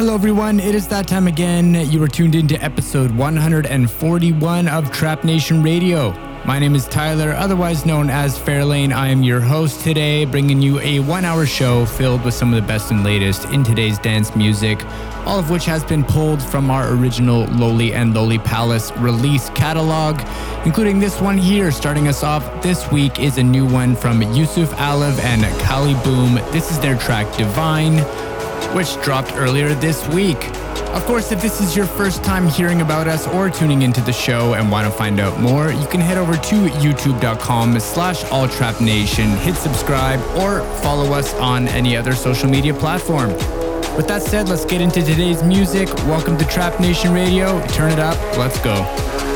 Hello, everyone. It is that time again. You are tuned into episode 141 of Trap Nation Radio. My name is Tyler, otherwise known as Fairlane. I am your host today, bringing you a one hour show filled with some of the best and latest in today's dance music, all of which has been pulled from our original Lowly and Lowly Palace release catalog, including this one here. Starting us off this week is a new one from Yusuf Alev and Calli Boom. This is their track Divine, which dropped earlier this week. Of course, if this is your first time hearing about us or tuning into the show and want to find out more, you can head over to youtube.com slash alltrapnation, hit subscribe, or follow us on any other social media platform. With that said, let's get into today's music. Welcome to Trap Nation Radio. Turn it up. Let's go.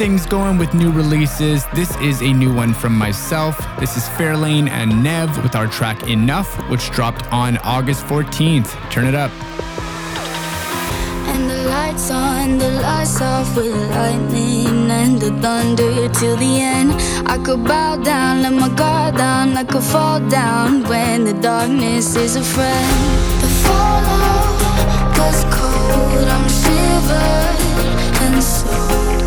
Things going with new releases. This is a new one from myself. This is Fairlane and Nevve with our track Enough, which dropped on August 14th. Turn it up. And the lights on, the lights off with lightning and the thunder till the end. I could bow down, let my guard down, I could fall down when the darkness is a friend. The fallout was cold, I'm shivered and so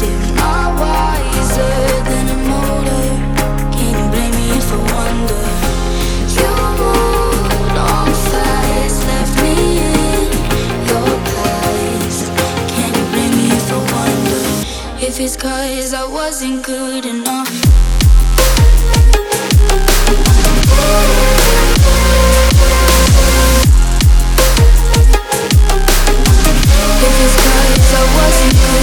if it's cause I wasn't good enough. If it's cause I wasn't good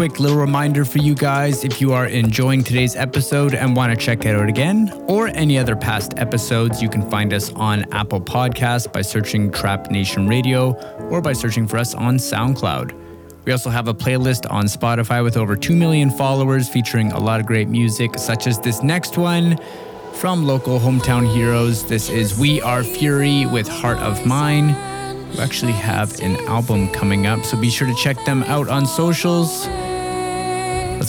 quick little reminder for you guys if you are enjoying today's episode and want to check it out again or any other past episodes, you can find us on Apple Podcasts by searching Trap Nation Radio or by searching for us on SoundCloud. We also have a playlist on Spotify with over 2 million followers featuring a lot of great music, such as this next one from local hometown heroes. This is We Are Fury with Heart of Mine. We actually have an album coming up, so be sure to check them out on socials.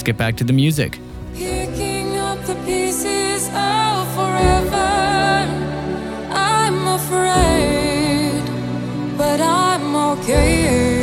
Let's get back to the music. I'm afraid, but I'm okay.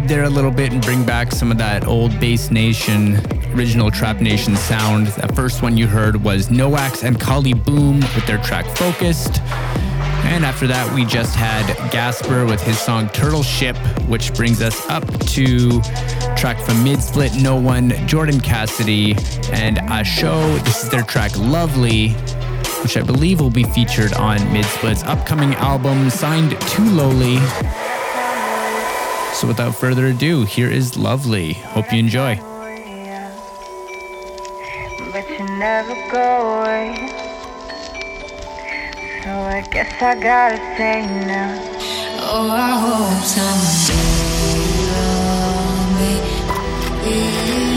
vibe there a little bit and bring back some of that old Bass Nation, original Trap Nation sound. That first one you heard was Noax and Calli Boom with their track Focused. And after that, we just had Ghasper with his song Turtle Ship, which brings us up to track from Midsplit No One, Jordan Kasedy, and A-SHO. This is their track Lovely, which I believe will be featured on Midsplit's upcoming album, Signed to Lowly. So without further ado, here is Lovely. Hope you enjoy. But you never go away. So I guess I gotta say. Oh, I hope someday you'll be.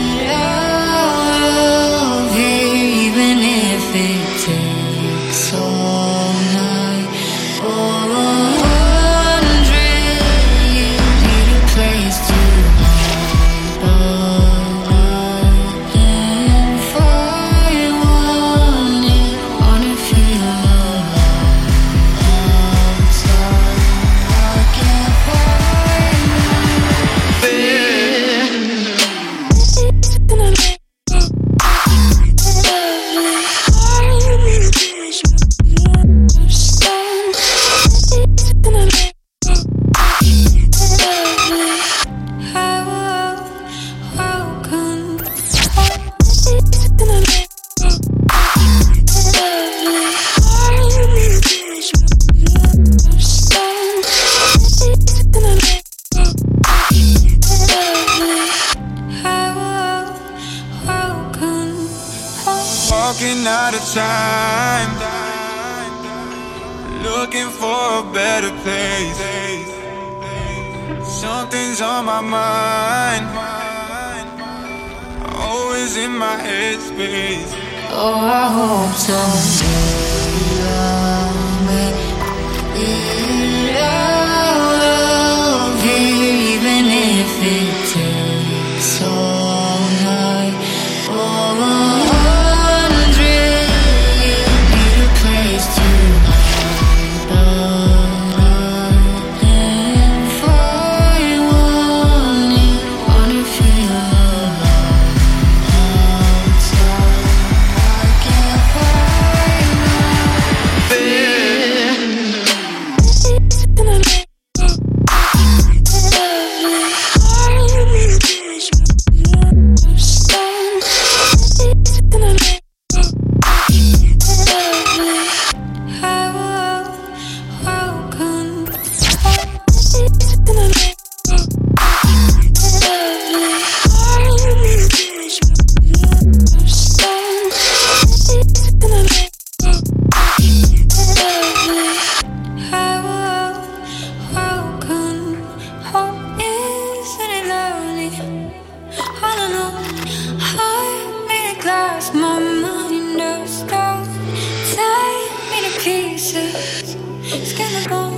can I go?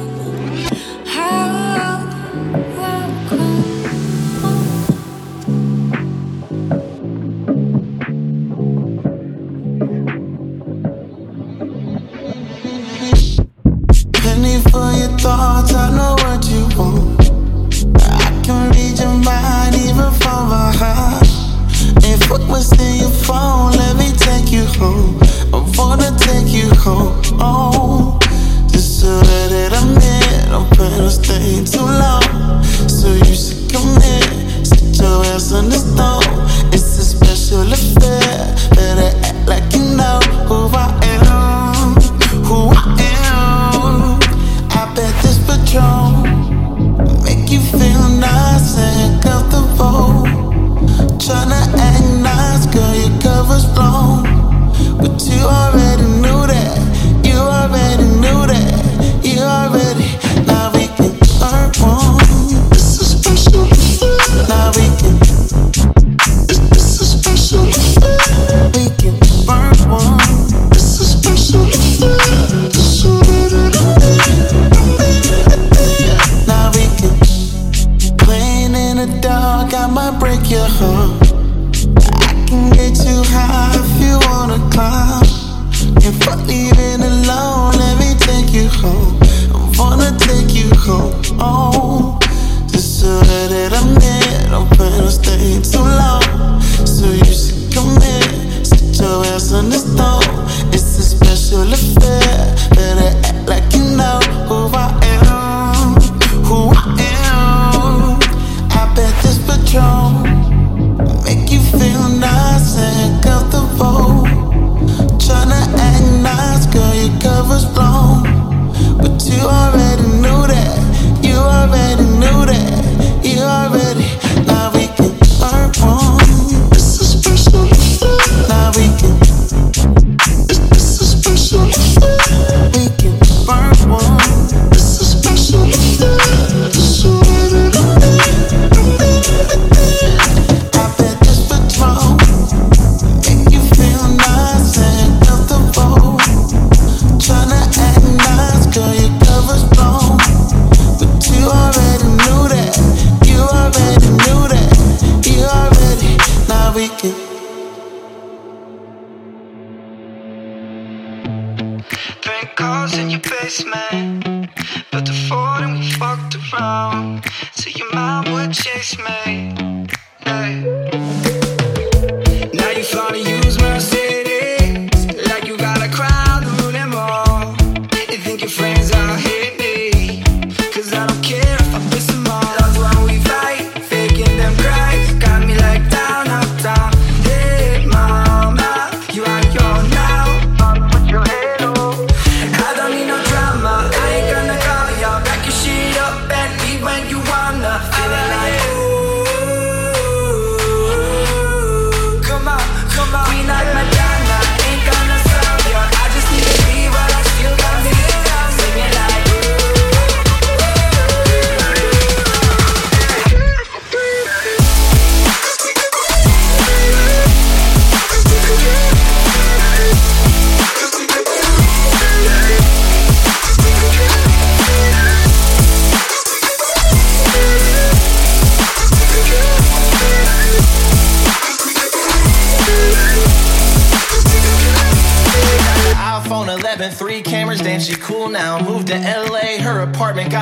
On this throne. It's a special affair.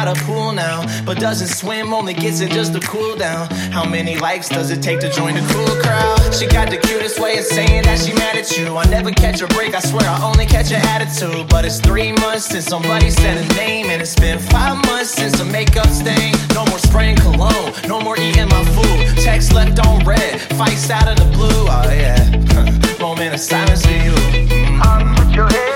Got a pool now. But doesn't swim, only gets it just to cool down. How many likes does it take to join the cool crowd? She got the cutest way of saying that she mad at you. I never catch a break, I swear I only catch an attitude. But it's three months since somebody said a name, and it's been five months since a makeup stain. No more spraying cologne, no more eating my food. Text left on red, fights out of the blue. Oh yeah, moment of silence for you. Mm.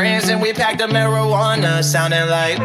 Friends and we packed the marijuana, sounding like.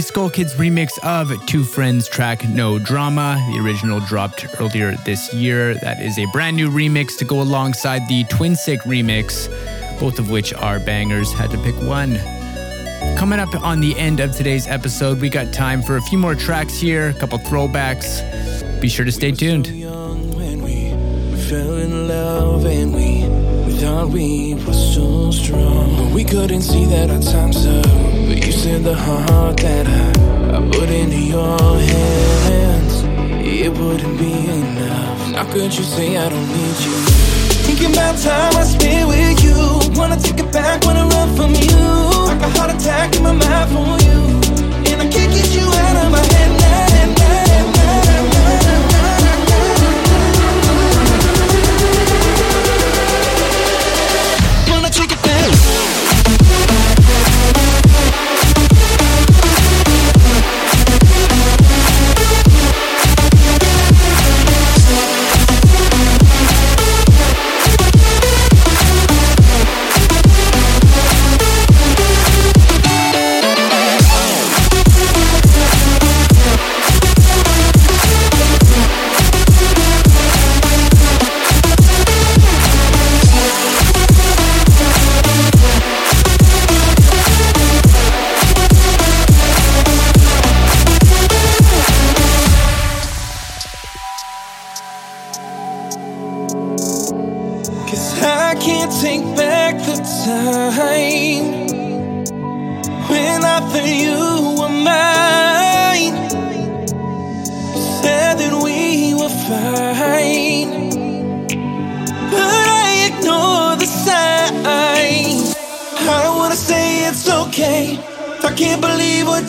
The SkulKids remix of Two Friends track No Drama. The original dropped earlier this year. That is a brand new remix to go alongside the Twin Sick remix, both of which are bangers. Had to pick one. Coming up on the end of today's episode, we got time for a few more tracks here, a couple throwbacks. Be sure to stay tuned. We fell in love and we, we thought we were so strong. But we couldn't see that our time's up. Said the heart that I, I put into your hands, it wouldn't be enough. How could you say I don't need you? Thinking about time I spent with you. Wanna take it back, wanna run from you. Like a heart attack in my mind for you. And I can't get you out of my head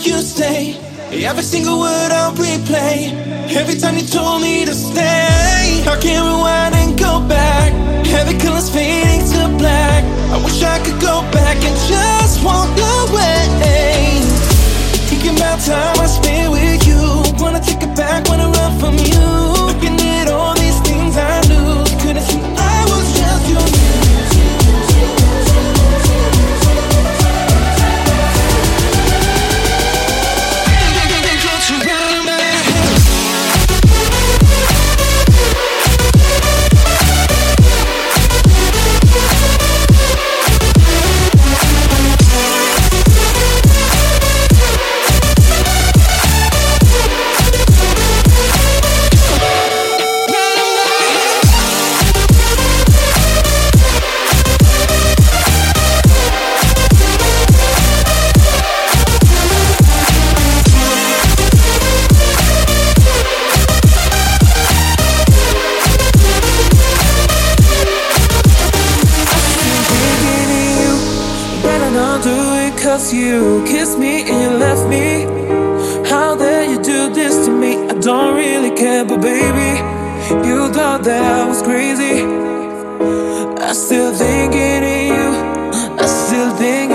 you say. Every single word I'll replay. Every time you told me to stay, I can't rewind and go back. Every color's fading to black. I wish I could go back and just walk away. Thinking about time I spent with you. Wanna take it back, wanna run it you kissed me and you left me. How dare you do this to me? I don't really care, but baby, you thought that I was crazy. I still thinking of you. I still thinking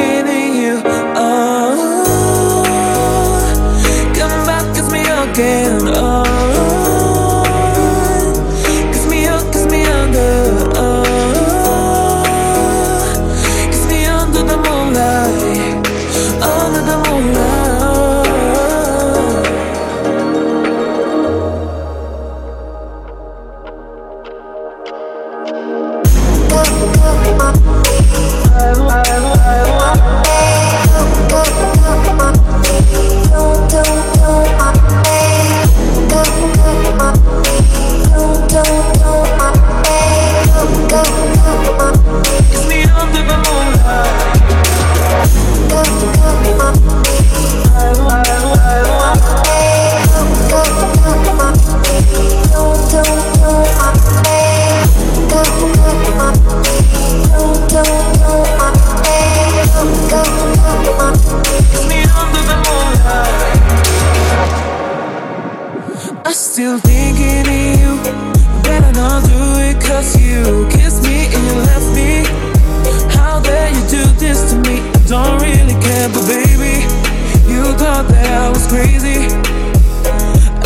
crazy.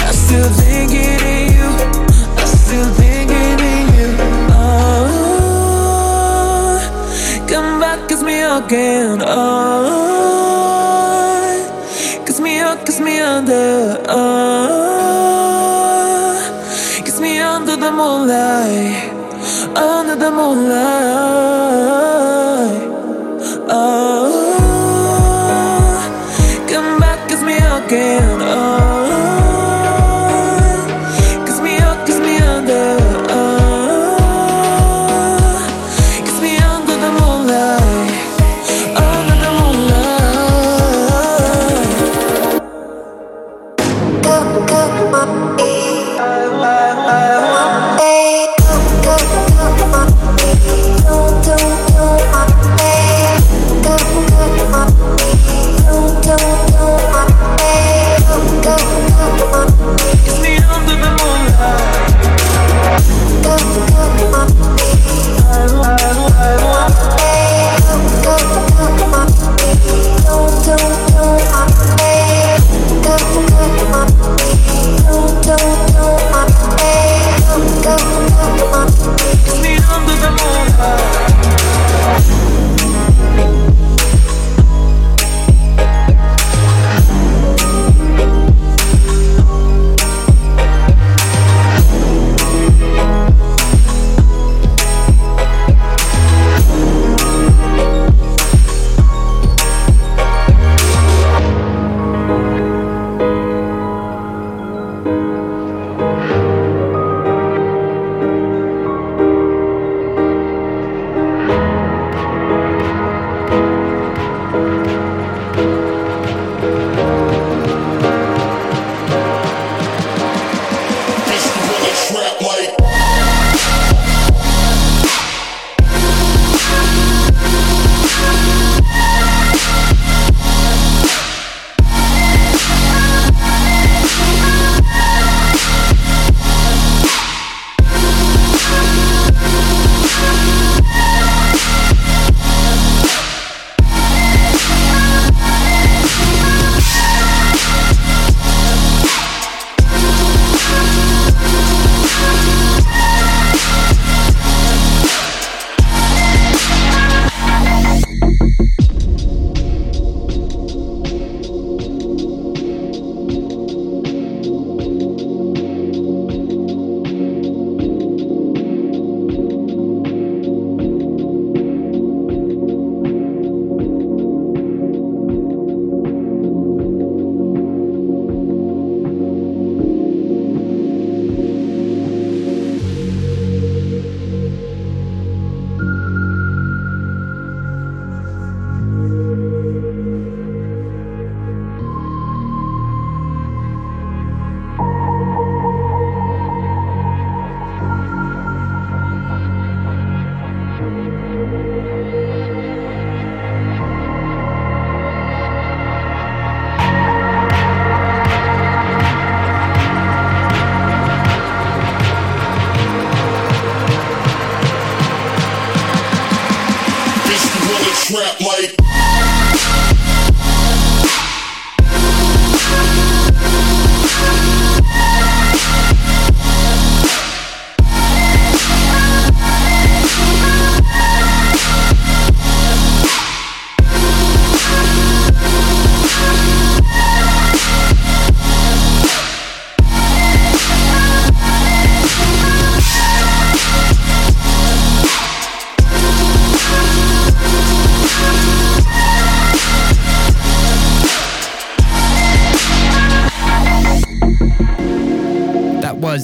I'm still thinking of you. I'm still thinking of you. Oh, come back, kiss me again. Oh, kiss me up, kiss me under. Oh, kiss me under the moonlight, under the moonlight. Oh, kiss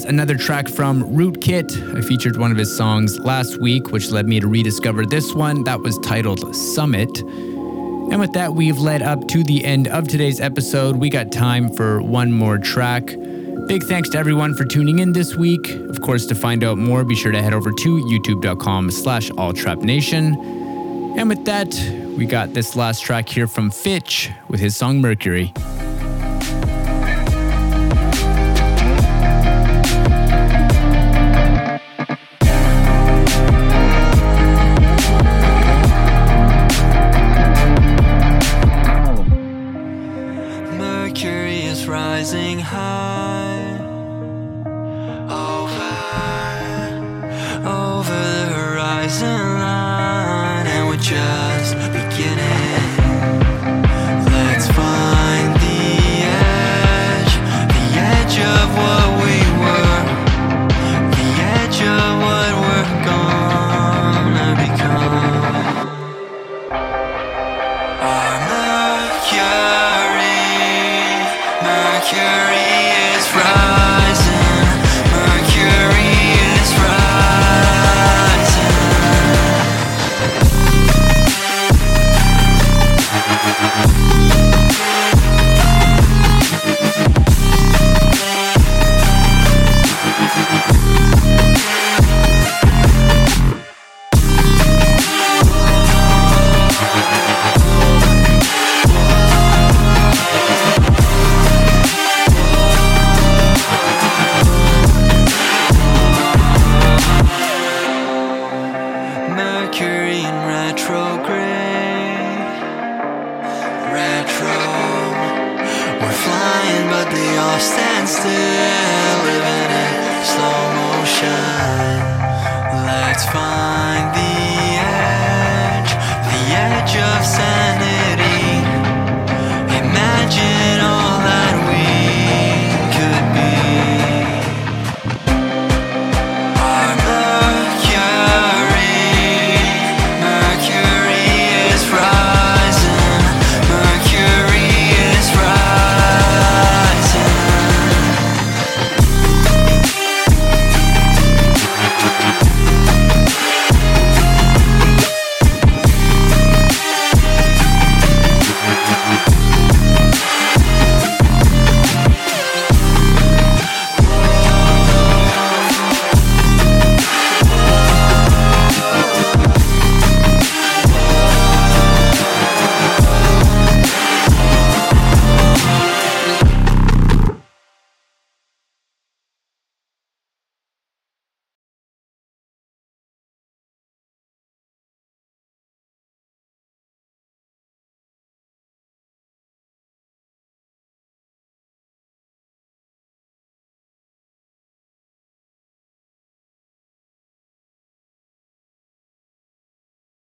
another track from Rootkit. I featured one of his songs last week, which led me to rediscover this one that was titled Summit. And with that, we've led up to the end of today's episode. We got time for one more track. Big thanks to everyone for tuning in this week. Of course, to find out more, be sure to head over to youtube.com slash alltrapnation. And with that, we got this last track here from Fytch with his song Mercury.